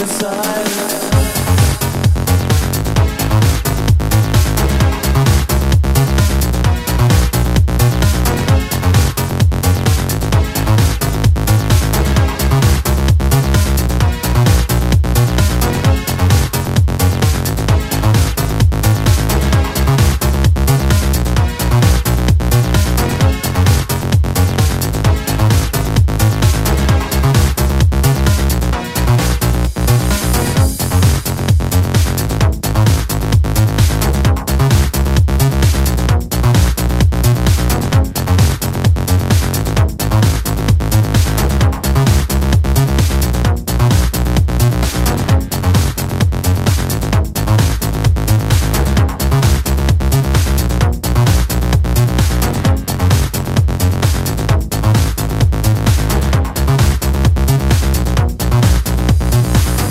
inside.